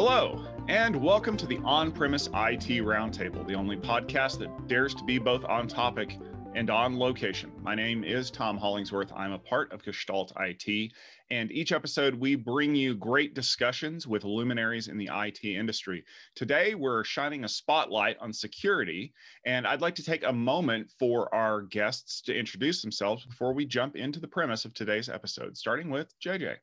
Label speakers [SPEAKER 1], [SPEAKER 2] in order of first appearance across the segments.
[SPEAKER 1] Hello, and welcome to the On Premise IT Roundtable, the only podcast that dares to be both on topic and on location. My name is Tom Hollingsworth. I'm a part of Gestalt IT, and each episode we bring you great discussions with luminaries in the IT industry. Today we're shining a spotlight on security, and I'd like to take a moment for our guests to introduce themselves before we jump into the premise of today's episode, starting with JJ.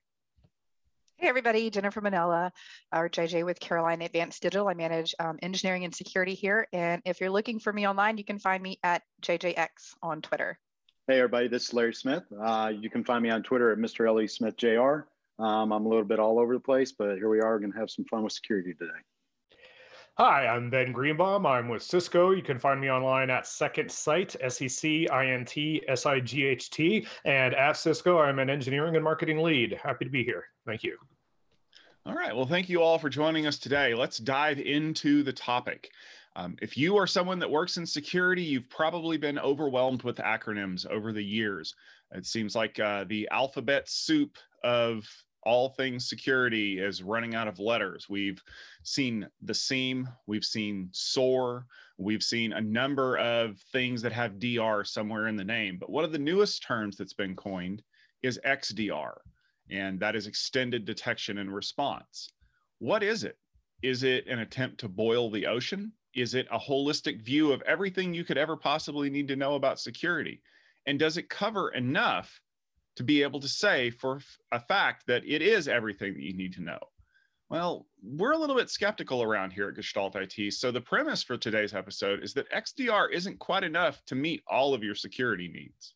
[SPEAKER 2] Hey everybody, Jennifer Minella, or JJ with Carolina Advanced Digital. I manage um, engineering and security here. And if you're looking for me online, you can find me at JJX on Twitter.
[SPEAKER 3] Hey everybody, this is Larry Smith. Uh, you can find me on Twitter at Mr. Ellie Smith Jr. Um, I'm a little bit all over the place, but here we are going to have some fun with security today.
[SPEAKER 4] Hi, I'm Ben Greenbaum. I'm with Cisco. You can find me online at SecIntSight, S E C I N T S I G H T. And at Cisco, I'm an engineering and marketing lead. Happy to be here. Thank you.
[SPEAKER 1] All right. Well, thank you all for joining us today. Let's dive into the topic. Um, if you are someone that works in security, you've probably been overwhelmed with acronyms over the years. It seems like uh, the alphabet soup of all things security is running out of letters. We've seen the SIEM, we've seen SOAR, we've seen a number of things that have DR somewhere in the name. But one of the newest terms that's been coined is XDR, and that is extended detection and response. What is it? Is it an attempt to boil the ocean? Is it a holistic view of everything you could ever possibly need to know about security? And does it cover enough to be able to say for a fact that it is everything that you need to know. Well, we're a little bit skeptical around here at Gestalt IT. So, the premise for today's episode is that XDR isn't quite enough to meet all of your security needs.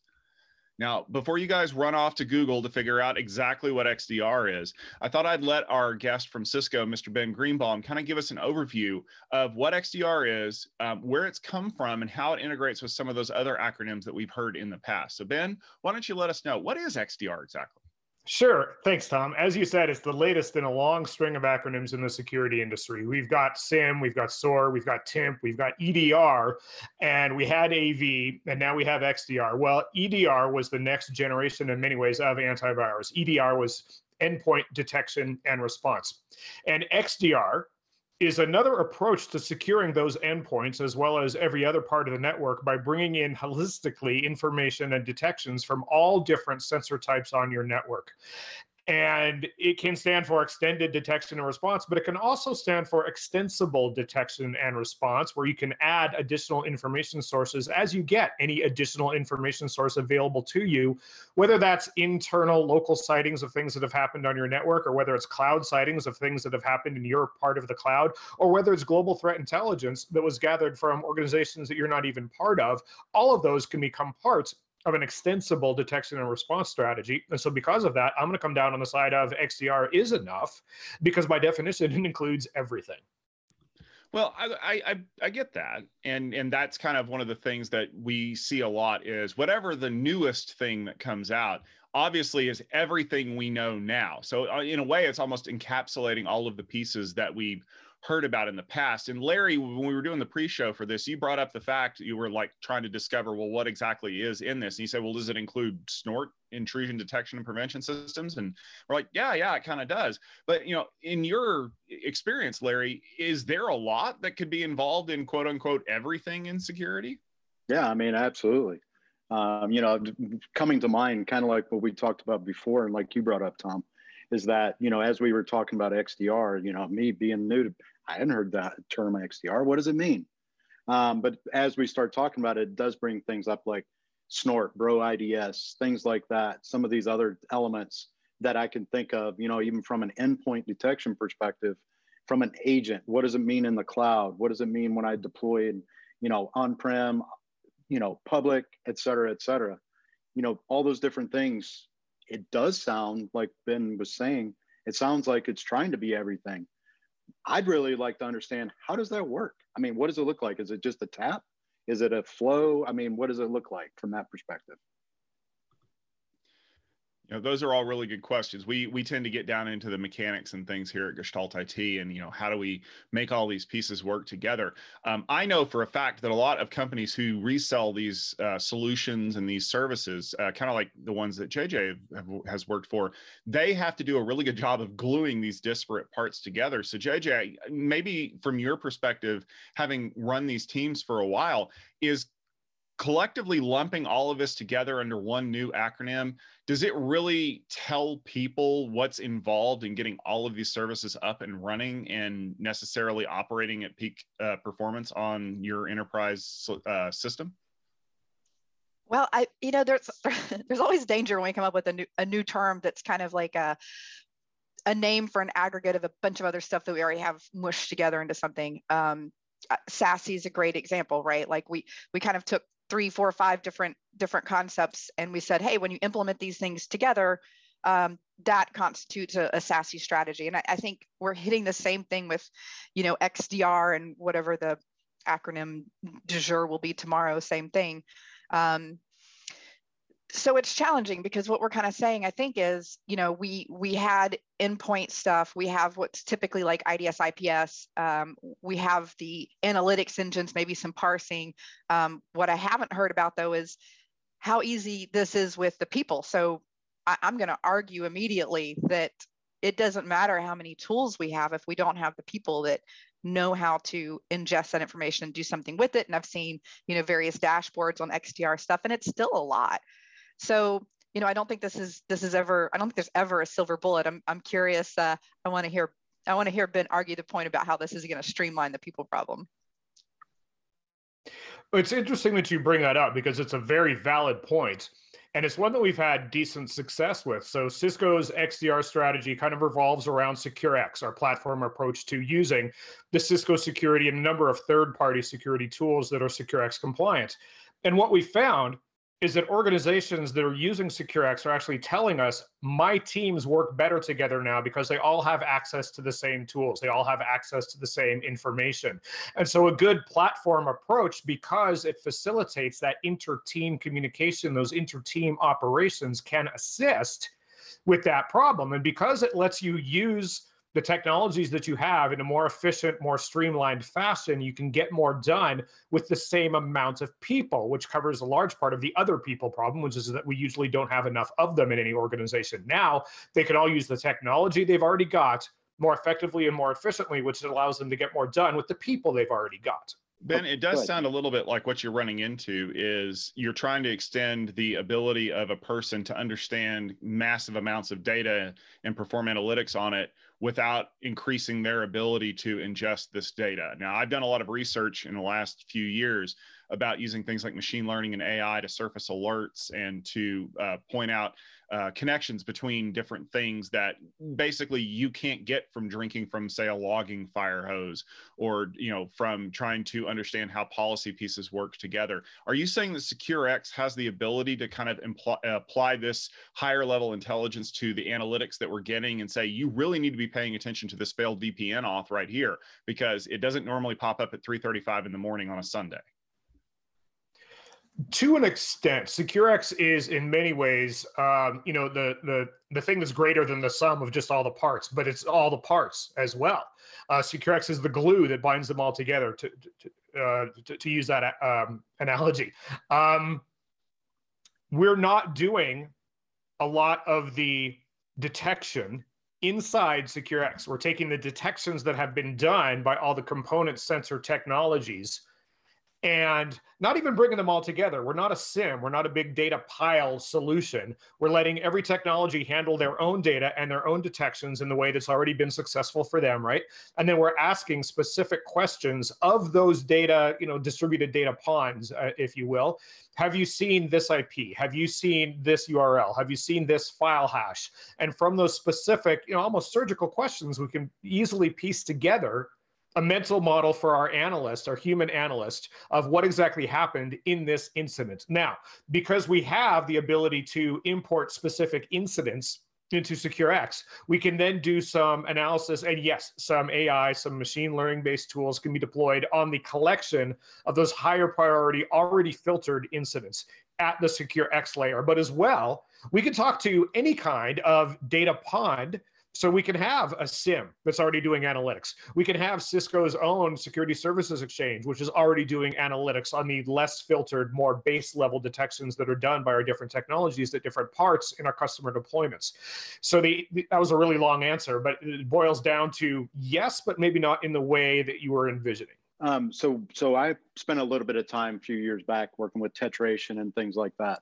[SPEAKER 1] Now, before you guys run off to Google to figure out exactly what XDR is, I thought I'd let our guest from Cisco, Mr. Ben Greenbaum, kind of give us an overview of what XDR is, um, where it's come from, and how it integrates with some of those other acronyms that we've heard in the past. So, Ben, why don't you let us know what is XDR exactly?
[SPEAKER 4] Sure. Thanks, Tom. As you said, it's the latest in a long string of acronyms in the security industry. We've got SIM, we've got SOAR, we've got TIMP, we've got EDR, and we had AV, and now we have XDR. Well, EDR was the next generation in many ways of antivirus. EDR was endpoint detection and response. And XDR is another approach to securing those endpoints as well as every other part of the network by bringing in holistically information and detections from all different sensor types on your network and it can stand for extended detection and response, but it can also stand for extensible detection and response, where you can add additional information sources as you get any additional information source available to you, whether that's internal local sightings of things that have happened on your network, or whether it's cloud sightings of things that have happened in your part of the cloud, or whether it's global threat intelligence that was gathered from organizations that you're not even part of. All of those can become parts of an extensible detection and response strategy. And so because of that, I'm going to come down on the side of XDR is enough because by definition, it includes everything.
[SPEAKER 1] Well, I, I I get that, and and that's kind of one of the things that we see a lot is whatever the newest thing that comes out, obviously is everything we know now. So uh, in a way, it's almost encapsulating all of the pieces that we heard about in the past. And Larry, when we were doing the pre-show for this, you brought up the fact you were like trying to discover, well, what exactly is in this? And you said, well, does it include snort intrusion detection and prevention systems? And we're like, yeah, yeah, it kind of does. But you know, in your experience, Larry, is there a lot that could be involved in quote unquote everything in security?
[SPEAKER 3] Yeah, I mean, absolutely. Um, you know, coming to mind, kind of like what we talked about before, and like you brought up, Tom, is that you know as we were talking about XDR, you know me being new to, I hadn't heard that term XDR. What does it mean? Um, but as we start talking about it, it does bring things up like snort, bro IDS, things like that. Some of these other elements that I can think of, you know, even from an endpoint detection perspective, from an agent, what does it mean in the cloud? What does it mean when I deploy it, you know, on-prem, you know, public, et cetera, et cetera. You know, all those different things it does sound like Ben was saying, it sounds like it's trying to be everything. I'd really like to understand how does that work? I mean, what does it look like? Is it just a tap? Is it a flow? I mean, what does it look like from that perspective?
[SPEAKER 1] You know those are all really good questions. We we tend to get down into the mechanics and things here at gestalt it and you know how do we make all these pieces work together? Um, i know for a fact that a lot of companies who resell these uh, solutions and these services uh, kind of like the ones that jj have, has worked for they have to do a really good job of gluing these disparate parts together. So jj maybe from your perspective having run these teams for a while is collectively lumping all of this together under one new acronym does it really tell people what's involved in getting all of these services up and running and necessarily operating at peak uh, performance on your enterprise uh, system
[SPEAKER 2] well i you know there's there's always danger when we come up with a new a new term that's kind of like a a name for an aggregate of a bunch of other stuff that we already have mushed together into something um, uh, is a great example, right? Like we we kind of took three, four, five different different concepts, and we said, hey, when you implement these things together, um, that constitutes a, a SASE strategy. And I, I, think we're hitting the same thing with, you know, XDR and whatever the acronym du jour will be tomorrow. Same thing. Um, so it's challenging because what we're kind of saying i think is you know we we had endpoint stuff. We have what's typically like ids ips um, we have the analytics engines maybe some parsing. Um, what i haven't heard about though is how easy this is with the people. So I, i'm going to argue immediately that it doesn't matter how many tools we have if we don't have the people that know how to ingest that information and do something with it. And i've seen you know various dashboards on xdr stuff and it's still a lot so, you know, I don't think this is this is ever. I don't think there's ever a silver bullet. I'm I'm curious. Uh, I want to hear I want to hear Ben argue the point about how this is going to streamline the people problem.
[SPEAKER 4] It's interesting that you bring that up because it's a very valid point, and it's one that we've had decent success with. So Cisco's XDR strategy kind of revolves around SecureX, our platform approach to using the Cisco security and a number of third-party security tools that are SecureX compliant. And what we found is that organizations that are using SecureX are actually telling us my teams work better together now because they all have access to the same tools. They all have access to the same information. And so a good platform approach, because it facilitates that inter-team communication, those inter-team operations can assist with that problem. And because it lets you use the technologies that you have in a more efficient, more streamlined fashion, you can get more done with the same amount of people, which covers a large part of the other people problem, which is that we usually don't have enough of them in any organization. Now they can all use the technology they've already got more effectively and more efficiently, which allows them to get more done with the people they've already got.
[SPEAKER 1] Ben, it does sound a little bit like what you're running into is you're trying to extend the ability of a person to understand massive amounts of data and perform analytics on it without increasing their ability to ingest this data. Now, I've done a lot of research in the last few years about using things like machine learning and AI to surface alerts and to uh, point out uh, connections between different things that basically you can't get from drinking from, say, a logging fire hose or you know from trying to understand how policy pieces work together. Are you saying that SecureX has the ability to kind of impl- apply this higher level intelligence to the analytics that we're getting and say you really need to be paying attention to this failed VPN auth right here because it doesn't normally pop up at 3:35 in the morning on a Sunday?
[SPEAKER 4] To an extent, SecureX is in many ways, um, you know, the the the thing that's greater than the sum of just all the parts, but it's all the parts as well. Uh, SecureX is the glue that binds them all together. To to, uh, to, to, use that um, analogy, um, we're not doing a lot of the detection inside SecureX. We're taking the detections that have been done by all the component sensor technologies and not even bringing them all together. We're not a sim, we're not a big data pile solution. We're letting every technology handle their own data and their own detections in the way that's already been successful for them, right? And then we're asking specific questions of those data, you know, distributed data ponds, uh, if you will. Have you seen this IP? Have you seen this URL? Have you seen this file hash? And from those specific, you know, almost surgical questions, we can easily piece together a mental model for our analyst, our human analyst, of what exactly happened in this incident. Now, because we have the ability to import specific incidents into SecureX, we can then do some analysis. And yes, some AI, some machine learning based tools can be deployed on the collection of those higher priority, already filtered incidents. at the SecureX layer, but as well, we can talk to any kind of data pond so we can have a SIM that's already doing analytics. We can have Cisco's own security services exchange, which is already doing analytics on the less filtered, more base level detections that are done by our different technologies at different parts in our customer deployments. So the, the, that was a really long answer, but it boils down to yes, but maybe not in the way that you were envisioning.
[SPEAKER 3] Um, so, so I spent a little bit of time a few years back working with tetration and things like that.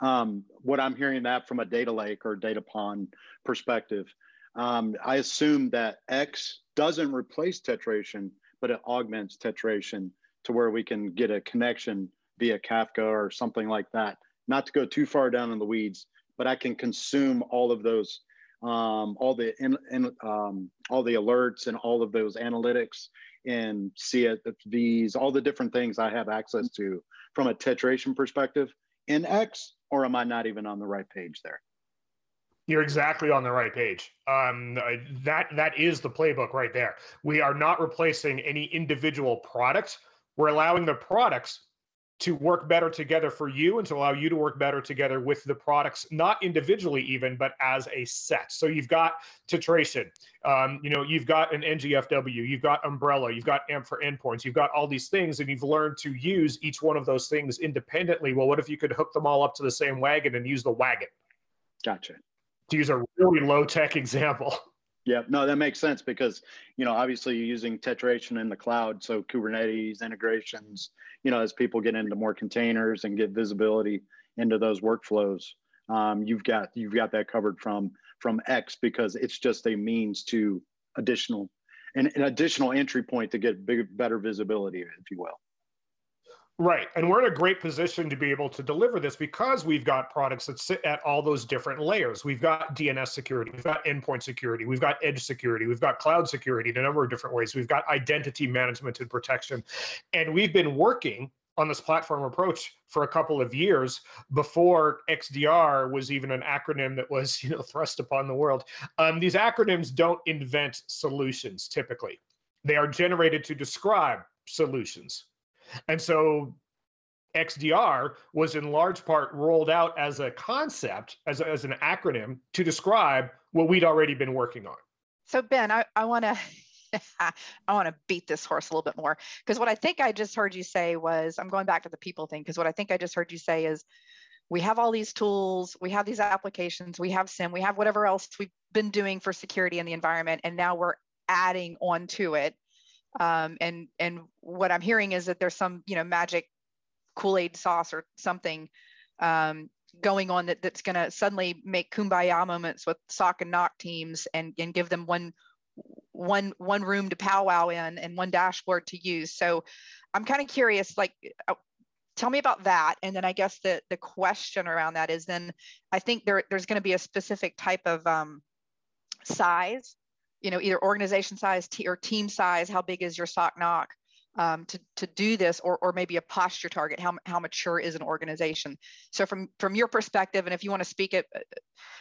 [SPEAKER 3] Um, what I'm hearing that from a data lake or data pond perspective, um, I assume that X doesn't replace tetration, but it augments tetration to where we can get a connection via Kafka or something like that. Not to go too far down in the weeds, but I can consume all of those, um, all the in, in, um, all the alerts and all of those analytics and CSVs, all the different things I have access to from a tetration perspective in X, or am I not even on the right page there?
[SPEAKER 4] You're exactly on the right page. Um, that that is the playbook right there. We are not replacing any individual product. We're allowing the products to work better together for you and to allow you to work better together with the products, not individually even, but as a set. So you've got tetration, um, you know, you've got an NGFW, you've got umbrella, you've got AMP for endpoints, you've got all these things, and you've learned to use each one of those things independently. Well, what if you could hook them all up to the same wagon and use the wagon?
[SPEAKER 3] Gotcha
[SPEAKER 4] to use a really low tech example.
[SPEAKER 3] Yeah, no, that makes sense because you know obviously you're using tetration in the cloud, so Kubernetes integrations. You know, as people get into more containers and get visibility into those workflows, um, you've got you've got that covered from from X because it's just a means to additional an, an additional entry point to get bigger, better visibility, if you will.
[SPEAKER 4] Right. And we're in a great position to be able to deliver this because we've got products that sit at all those different layers. We've got DNS security, we've got endpoint security, we've got edge security, we've got cloud security in a number of different ways. We've got identity management and protection. And we've been working on this platform approach for a couple of years before XDR was even an acronym that was, you know, thrust upon the world. Um, these acronyms don't invent solutions typically. They are generated to describe solutions. And so XDR was in large part rolled out as a concept, as, a, as an acronym to describe what we'd already been working on.
[SPEAKER 2] So Ben, I, I want to I want to beat this horse a little bit more because what I think I just heard you say was I'm going back to the people thing because what I think I just heard you say is we have all these tools, we have these applications, we have SIM, we have whatever else we've been doing for security in the environment, and now we're adding on to it um, and and what I'm hearing is that there's some you know magic Kool-Aid sauce or something um, going on that, that's going to suddenly make kumbaya moments with SOC and NOC teams and and give them one one one room to powwow in and one dashboard to use. So I'm kind of curious, like. Uh, tell me about that and then i guess the the question around that is then i think there, there's going to be a specific type of um, size you know, either organization size or team size, how big is your SOC NOC um, to, to do this, or, or maybe a posture target, how, how mature is an organization? So from, from your perspective, and if you want to speak it,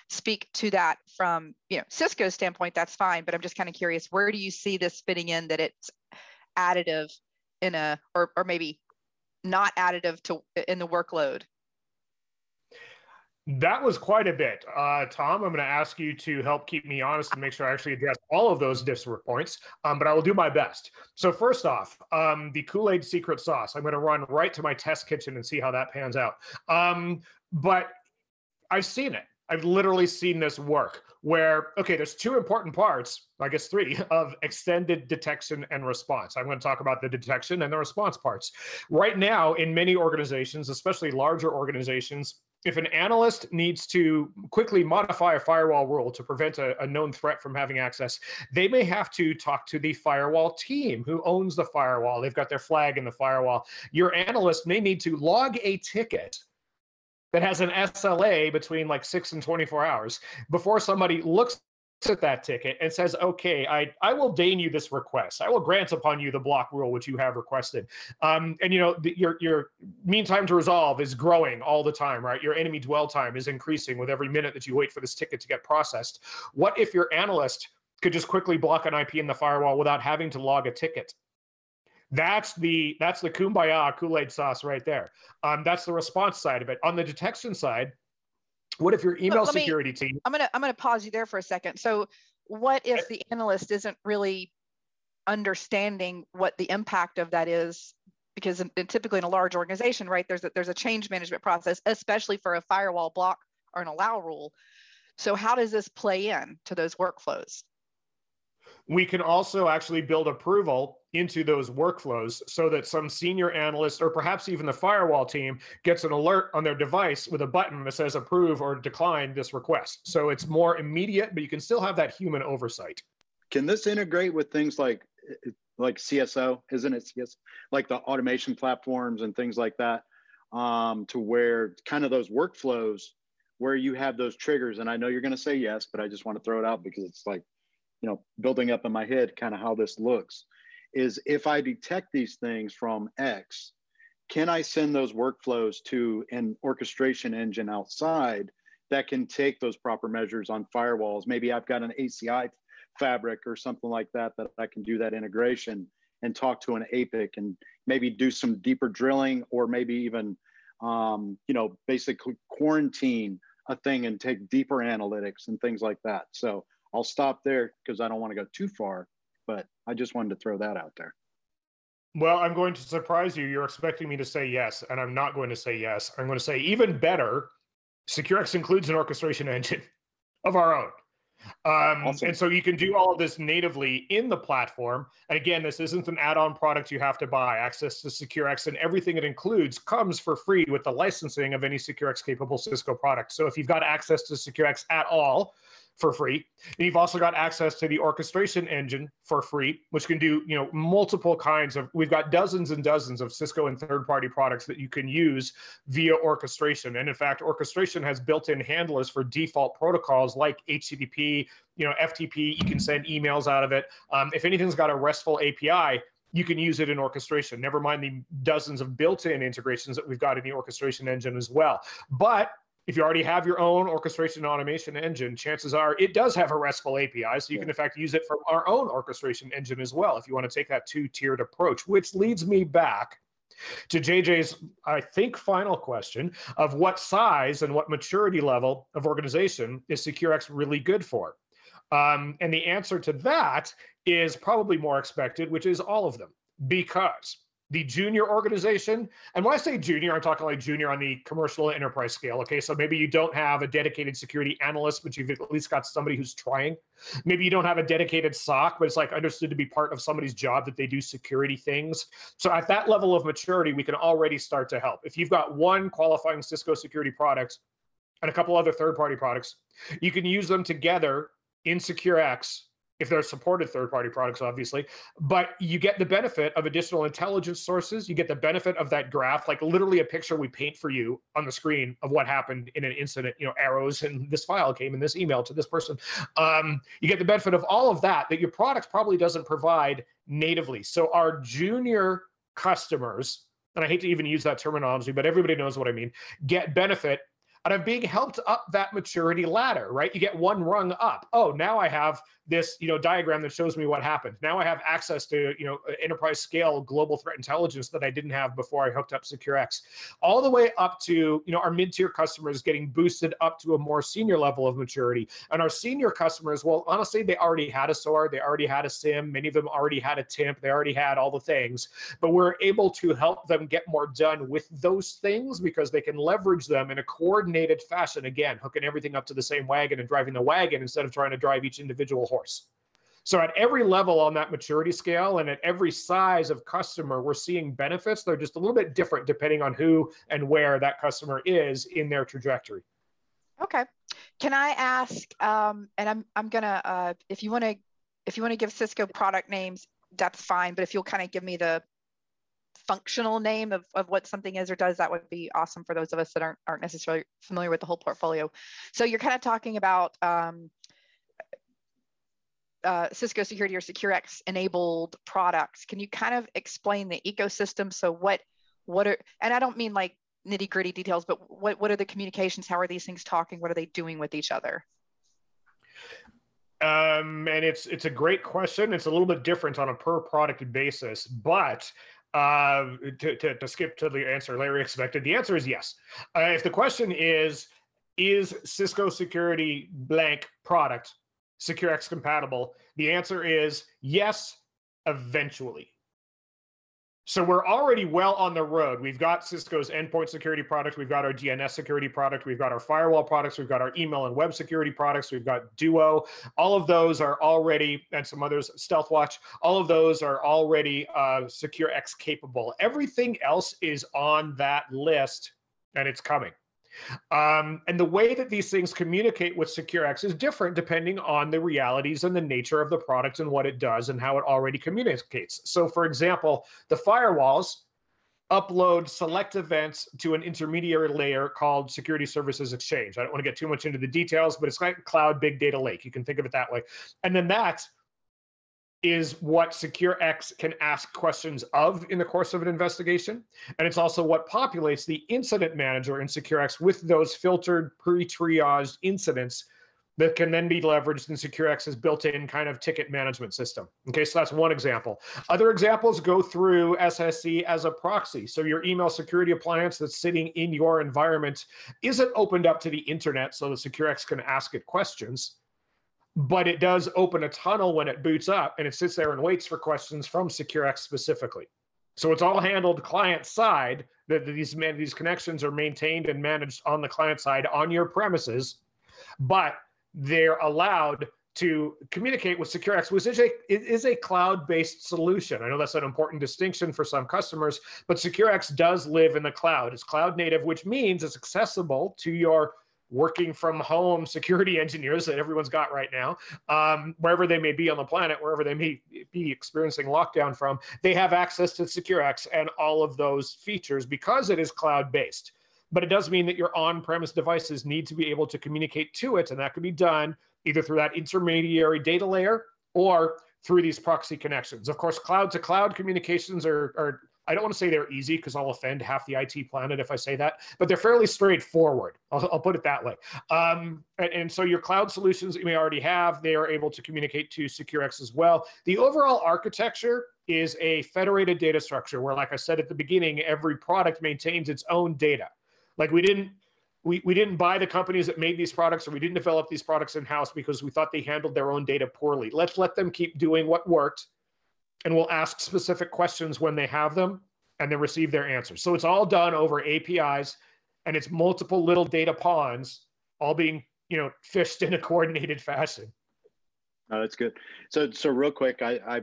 [SPEAKER 2] speak to that from, you know, Cisco's standpoint, that's fine, but I'm just kind of curious, where do you see this fitting in that it's additive in a, or, or maybe not additive to in the workload?
[SPEAKER 4] That was quite a bit. Uh, Tom, I'm going to ask you to help keep me honest and make sure I actually address all of those disparate points, um, but I will do my best. So, first off, um, the Kool Aid secret sauce, I'm going to run right to my test kitchen and see how that pans out. Um, but I've seen it. I've literally seen this work where, okay, there's two important parts, I guess three, of extended detection and response. I'm going to talk about the detection and the response parts. Right now, in many organizations, especially larger organizations, if an analyst needs to quickly modify a firewall rule to prevent a, a, known threat from having access, they may have to talk to the firewall team who owns the firewall. They've got their flag in the firewall. Your analyst may need to log a ticket that has an SLA between like six and 24 hours before somebody looks at that ticket and says, okay, I, I will deign you this request. I will grant upon you the block rule which you have requested. Um, and you know, the, your your mean time to resolve is growing all the time, right? Your enemy dwell time is increasing with every minute that you wait for this ticket to get processed. What if your analyst could just quickly block an IP in the firewall without having to log a ticket? That's the that's the kumbaya Kool-Aid sauce right there. Um, that's the response side of it. On the detection side, what if your email security team?
[SPEAKER 2] I'm gonna I'm gonna pause you there for a second. So, what if the analyst isn't really understanding what the impact of that is? Because in, in typically in a large organization, right, there's a, there's a change management process, especially for a firewall block or an allow rule. So, how does this play in to those workflows?
[SPEAKER 4] We can also actually build approval into those workflows so that some senior analyst or perhaps even the firewall team gets an alert on their device with a button that says approve or decline this request. So it's more immediate, but you can still have that human oversight.
[SPEAKER 3] Can this integrate with things like like CSO, isn't it? CS, like the automation platforms and things like that, um, to where kind of those workflows where you have those triggers. And I know you're going to say yes, but I just want to throw it out because it's like, you know, building up in my head kind of how this looks is if I detect these things from X, can I send those workflows to an orchestration engine outside that can take those proper measures on firewalls? Maybe I've got an ACI fabric or something like that that I can do that integration and talk to an APIC and maybe do some deeper drilling or maybe even um, you know basically quarantine a thing and take deeper analytics and things like that. So I'll stop there because I don't want to go too far but I just wanted to throw that out there.
[SPEAKER 4] Well, I'm going to surprise you. You're expecting me to say yes, and I'm not going to say yes. I'm going to say even better. SecureX includes an orchestration engine of our own. Um, awesome. And so you can do all of this natively in the platform. And again, this isn't an add on product you have to buy. Access to SecureX and everything it includes comes for free with the licensing of any SecureX capable Cisco product. So if you've got access to SecureX at all, for free. And you've also got access to the orchestration engine for free, which can do, you know, multiple kinds of we've got dozens and dozens of Cisco and third-party products that you can use via orchestration. And in fact, orchestration has built-in handlers for default protocols like HTTP, you know, FTP, you can send emails out of it. Um, if anything's got a RESTful API, you can use it in orchestration. Never mind the dozens of built-in integrations that we've got in the orchestration engine as well. But if you already have your own orchestration and automation engine, chances are it does have a RESTful API. So you yeah. can, in fact, use it from our own orchestration engine as well if you want to take that two tiered approach, which leads me back to JJ's, I think, final question of what size and what maturity level of organization is SecureX really good for? Um, and the answer to that is probably more expected, which is all of them, because the junior organization. And when I say junior, I'm talking like junior on the commercial enterprise scale. Okay. So maybe you don't have a dedicated security analyst, but you've at least got somebody who's trying. Maybe you don't have a dedicated SOC, but it's like understood to be part of somebody's job that they do security things. So at that level of maturity, we can already start to help. If you've got one qualifying Cisco security product and a couple other third party products, you can use them together in SecureX if they're supported third-party products, obviously. But you get the benefit of additional intelligence sources. You get the benefit of that graph, like literally a picture we paint for you on the screen of what happened in an incident. You know, arrows and this file came in this email to this person. Um, you get the benefit of all of that that your product probably doesn't provide natively. So our junior customers, and I hate to even use that terminology, but everybody knows what I mean, get benefit out I'm being helped up that maturity ladder, right? You get one rung up. Oh, now I have this you know diagram that shows me what happened. Now i have access to you know enterprise scale global threat intelligence that i didn't have before i hooked up securex all the way up to you know our mid-tier customers getting boosted up to a more senior level of maturity. And our senior customers well honestly they already had a SOAR they already had a SIM, many of them already had a TIMP they already had all the things. But we're able to help them get more done with those things because they can leverage them in a coordinated fashion. Again hooking everything up to the same wagon and driving the wagon instead of trying to drive each individual horse. So at every level on that maturity scale and at every size of customer, we're seeing benefits. They're just a little bit different depending on who and where that customer is in their trajectory.
[SPEAKER 2] Okay. Can I ask, um, and I'm, I'm gonna, uh, if you wanna, if you wanna give Cisco product names, that's fine. But if you'll kind of give me the functional name of, of what something is or does, that would be awesome for those of us that aren't, aren't necessarily familiar with the whole portfolio. So you're kind of talking about um, uh, Cisco Security or SecureX enabled products. Can you kind of explain the ecosystem? So what what are and I don't mean like nitty gritty details, but what what are the communications? How are these things talking? What are they doing with each other?
[SPEAKER 4] Um, and it's it's a great question. It's a little bit different on a per product basis, but uh, to, to, to skip to the answer Larry expected, the answer is yes. Uh, if the question is, is Cisco security blank product SecureX compatible? The answer is yes, eventually. So we're already well on the road. We've got Cisco's endpoint security product. We've got our DNS security product. We've got our firewall products. We've got our email and web security products. We've got Duo. All of those are already, and some others, StealthWatch. All of those are already uh, SecureX capable. Everything else is on that list, and it's coming. Um, and the way that these things communicate with SecureX is different depending on the realities and the nature of the product and what it does and how it already communicates. So, for example, the firewalls upload select events to an intermediary layer called Security Services Exchange. I don't want to get too much into the details, but it's like cloud big data lake. You can think of it that way. And then that is what SecureX can ask questions of in the course of an investigation. And it's also what populates the incident manager in SecureX with those filtered, pre triaged incidents that can then be leveraged in SecureX's built in kind of ticket management system. Okay, so that's one example. Other examples go through SSE as a proxy. So your email security appliance that's sitting in your environment isn't opened up to the internet so that SecureX can ask it questions but it does open a tunnel when it boots up and it sits there and waits for questions from SecureX specifically. So it's all handled client side. That these these connections are maintained and managed on the client side on your premises, but they're allowed to communicate with SecureX, which is a, is a cloud-based solution. I know that's an important distinction for some customers, but SecureX does live in the cloud. It's cloud native, which means it's accessible to your working from home security engineers that everyone's got right now, um, wherever they may be on the planet, wherever they may be experiencing lockdown from, they have access to SecureX and all of those features because it is cloud based. But it does mean that your on premise devices need to be able to communicate to it, and that can be done either through that intermediary data layer or through these proxy connections. Of course, cloud to cloud communications are, are I don't want to say they're easy because I'll offend half the IT planet if I say that, but they're fairly straightforward. I'll, I'll put it that way. Um, and, and, so your cloud solutions you may already have, they are able to communicate to SecureX as well. The overall architecture is a federated data structure where, like I said at the beginning, every product maintains its own data. Like we didn't we, we didn't buy the companies that made these products or we didn't develop these products in house because we thought they handled their own data poorly. Let's let them keep doing what worked and will ask specific questions when they have them and then receive their answers. So it's all done over APIs and it's multiple little data ponds all being, you know, fished in a coordinated fashion.
[SPEAKER 3] Oh, that's good. So, so real quick, I, I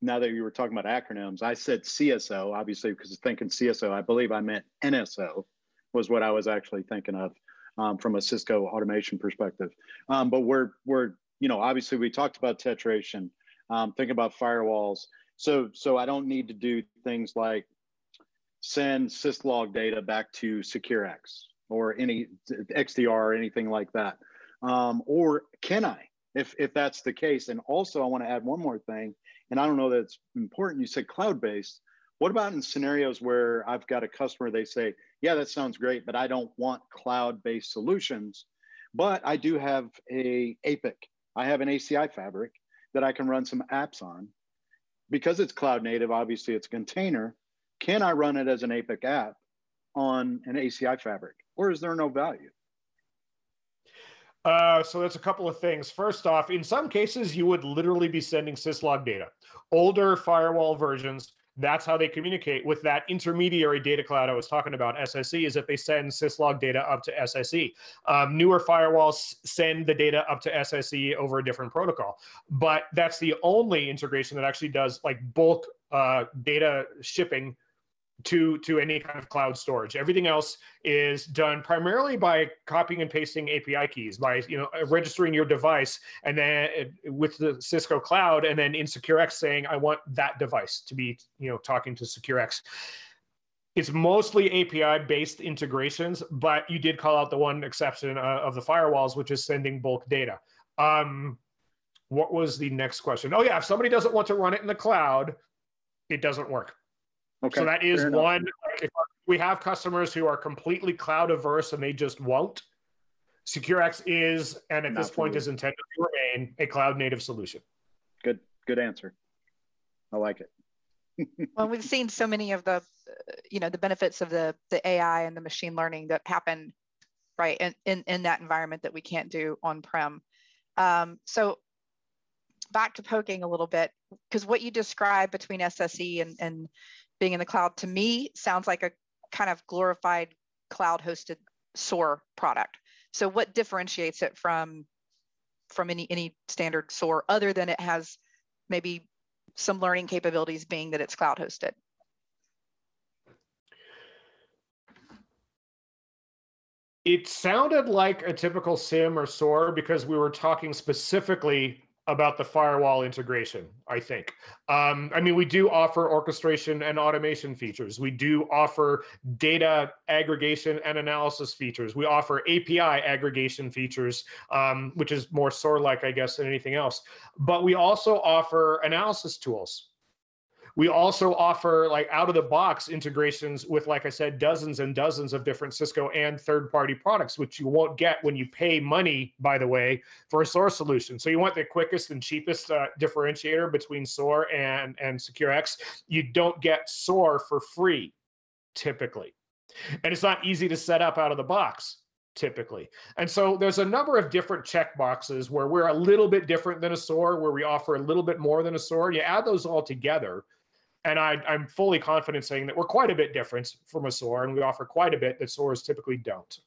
[SPEAKER 3] now that you were talking about acronyms, I said CSO, obviously, because thinking CSO, I believe I meant NSO was what I was actually thinking of um, from a Cisco automation perspective. Um, but we're, we're, you know, obviously we talked about tetration, um, think about firewalls. So, so I don't need to do things like send syslog data back to SecureX or any XDR or anything like that. Um, or can I, if, if that's the case? And also I wanna add one more thing, and I don't know that it's important. You said cloud-based. What about in scenarios where I've got a customer, they say, yeah, that sounds great, but I don't want cloud-based solutions, but I do have a APIC. I have an ACI fabric that I can run some apps on. Because it's cloud native, obviously it's a container. Can I run it as an APIC app on an ACI fabric, or is there no value?
[SPEAKER 4] Uh, so that's a couple of things. First off, in some cases, you would literally be sending syslog data. Older firewall versions that's how they communicate with that intermediary data cloud I was talking about, SSE, is that they send syslog data up to SSE. Um, newer firewalls send the data up to SSE over a different protocol. But that's the only integration that actually does like bulk uh, data shipping to to any kind of cloud storage. Everything else is done primarily by copying and pasting API keys, by you know registering your device, and then with the Cisco Cloud, and then in SecureX saying I want that device to be you know talking to SecureX. It's mostly API based integrations, but you did call out the one exception uh, of the firewalls, which is sending bulk data. Um, what was the next question? Oh yeah, if somebody doesn't want to run it in the cloud, it doesn't work. Okay. So that is one. If we have customers who are completely cloud averse and they just won't, SecureX is, and at this point is intended to remain, a cloud native solution.
[SPEAKER 3] Good, good answer. I like it.
[SPEAKER 2] well, we've seen so many of the, you know, the benefits of the the AI and the machine learning that happen, right, in in, in that environment that we can't do on prem. Um, so back to poking a little bit, because what you described between SSE and, and being in the cloud to me sounds like a kind of glorified cloud hosted SOAR product. So what differentiates it from from any any standard SOAR other than it has maybe some learning capabilities being that it's cloud hosted?
[SPEAKER 4] It sounded like a typical SIM or SOAR because we were talking specifically about the firewall integration, I think. Um, I mean, we do offer orchestration and automation features. We do offer data aggregation and analysis features. We offer API aggregation features, um, which is more SOAR like, I guess, than anything else. But we also offer analysis tools. We also offer like out of the box integrations with, like I said, dozens and dozens of different Cisco and third party products, which you won't get when you pay money, by the way, for a SOAR solution. So you want the quickest and cheapest uh, differentiator between SOAR and, and SecureX. You don't get SOAR for free typically. And it's not easy to set up out of the box typically. And so there's a number of different check boxes where we're a little bit different than a SOAR, where we offer a little bit more than a SOAR. You add those all together, and I, am fully confident saying that we're quite a bit different from a SOAR, and we offer quite a bit that SOARs typically don't.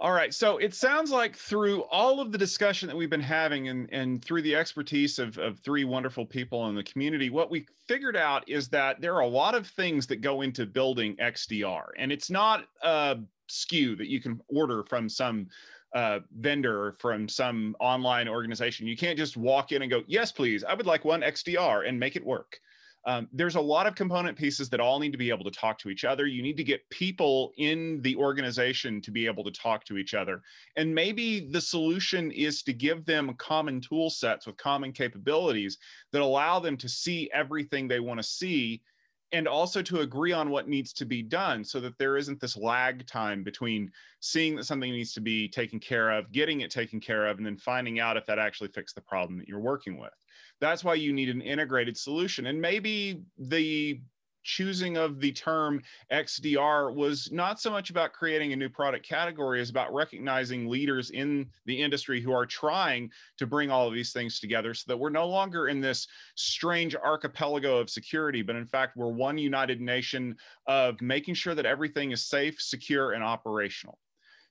[SPEAKER 1] All right. So it sounds like through all of the discussion that we've been having and, and through the expertise of, of three wonderful people in the community, what we figured out is that there are a lot of things that go into building XDR. And it's not a SKU that you can order from some uh, vendor or from some online organization. You can't just walk in and go, yes, please, I would like one XDR and make it work. Um, there's a lot of component pieces that all need to be able to talk to each other. You need to get people in the organization to be able to talk to each other. And maybe the solution is to give them common tool sets with common capabilities that allow them to see everything they want to see and also to agree on what needs to be done so that there isn't this lag time between seeing that something needs to be taken care of, getting it taken care of, and then finding out if that actually fixed the problem that you're working with. That's why you need an integrated solution. And maybe the choosing of the term XDR was not so much about creating a new product category as about recognizing leaders in the industry who are trying to bring all of these things together so that we're no longer in this strange archipelago of security, but in fact, we're one united nation of making sure that everything is safe, secure, and operational.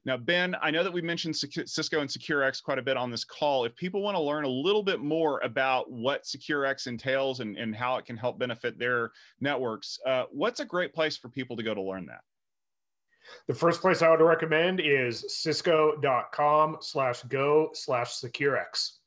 [SPEAKER 1] Now, Ben, I know that we mentioned Cisco and SecureX quite a bit on this call. If people want to learn a little bit more about what SecureX entails and, and how it can help benefit their networks, uh, what's a great place for people to go to learn that?
[SPEAKER 4] The first place I would recommend is cisco.com slash go slash SecureX.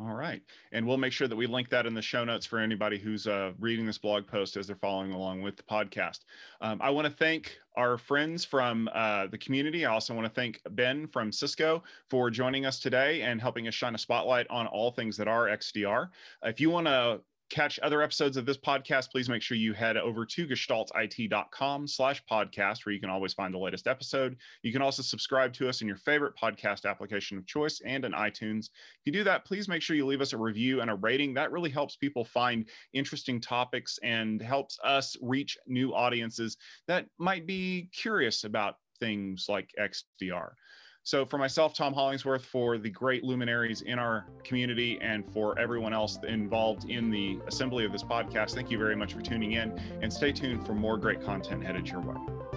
[SPEAKER 1] All right. And we'll make sure that we link that in the show notes for anybody who's uh, reading this blog post as they're following along with the podcast. Um, I want to thank our friends from uh, the community. I also want to thank Ben from Cisco for joining us today and helping us shine a spotlight on all things that are XDR. If you want to catch other episodes of this podcast, please make sure you head over to gestaltit.com slash podcast, where you can always find the latest episode. You can also subscribe to us in your favorite podcast application of choice and in iTunes. If you do that, please make sure you leave us a review and a rating. That really helps people find interesting topics and helps us reach new audiences that might be curious about things like XDR. So, for myself, Tom Hollingsworth, for the great luminaries in our community, and for everyone else involved in the assembly of this podcast, thank you very much for tuning in and stay tuned for more great content headed your way.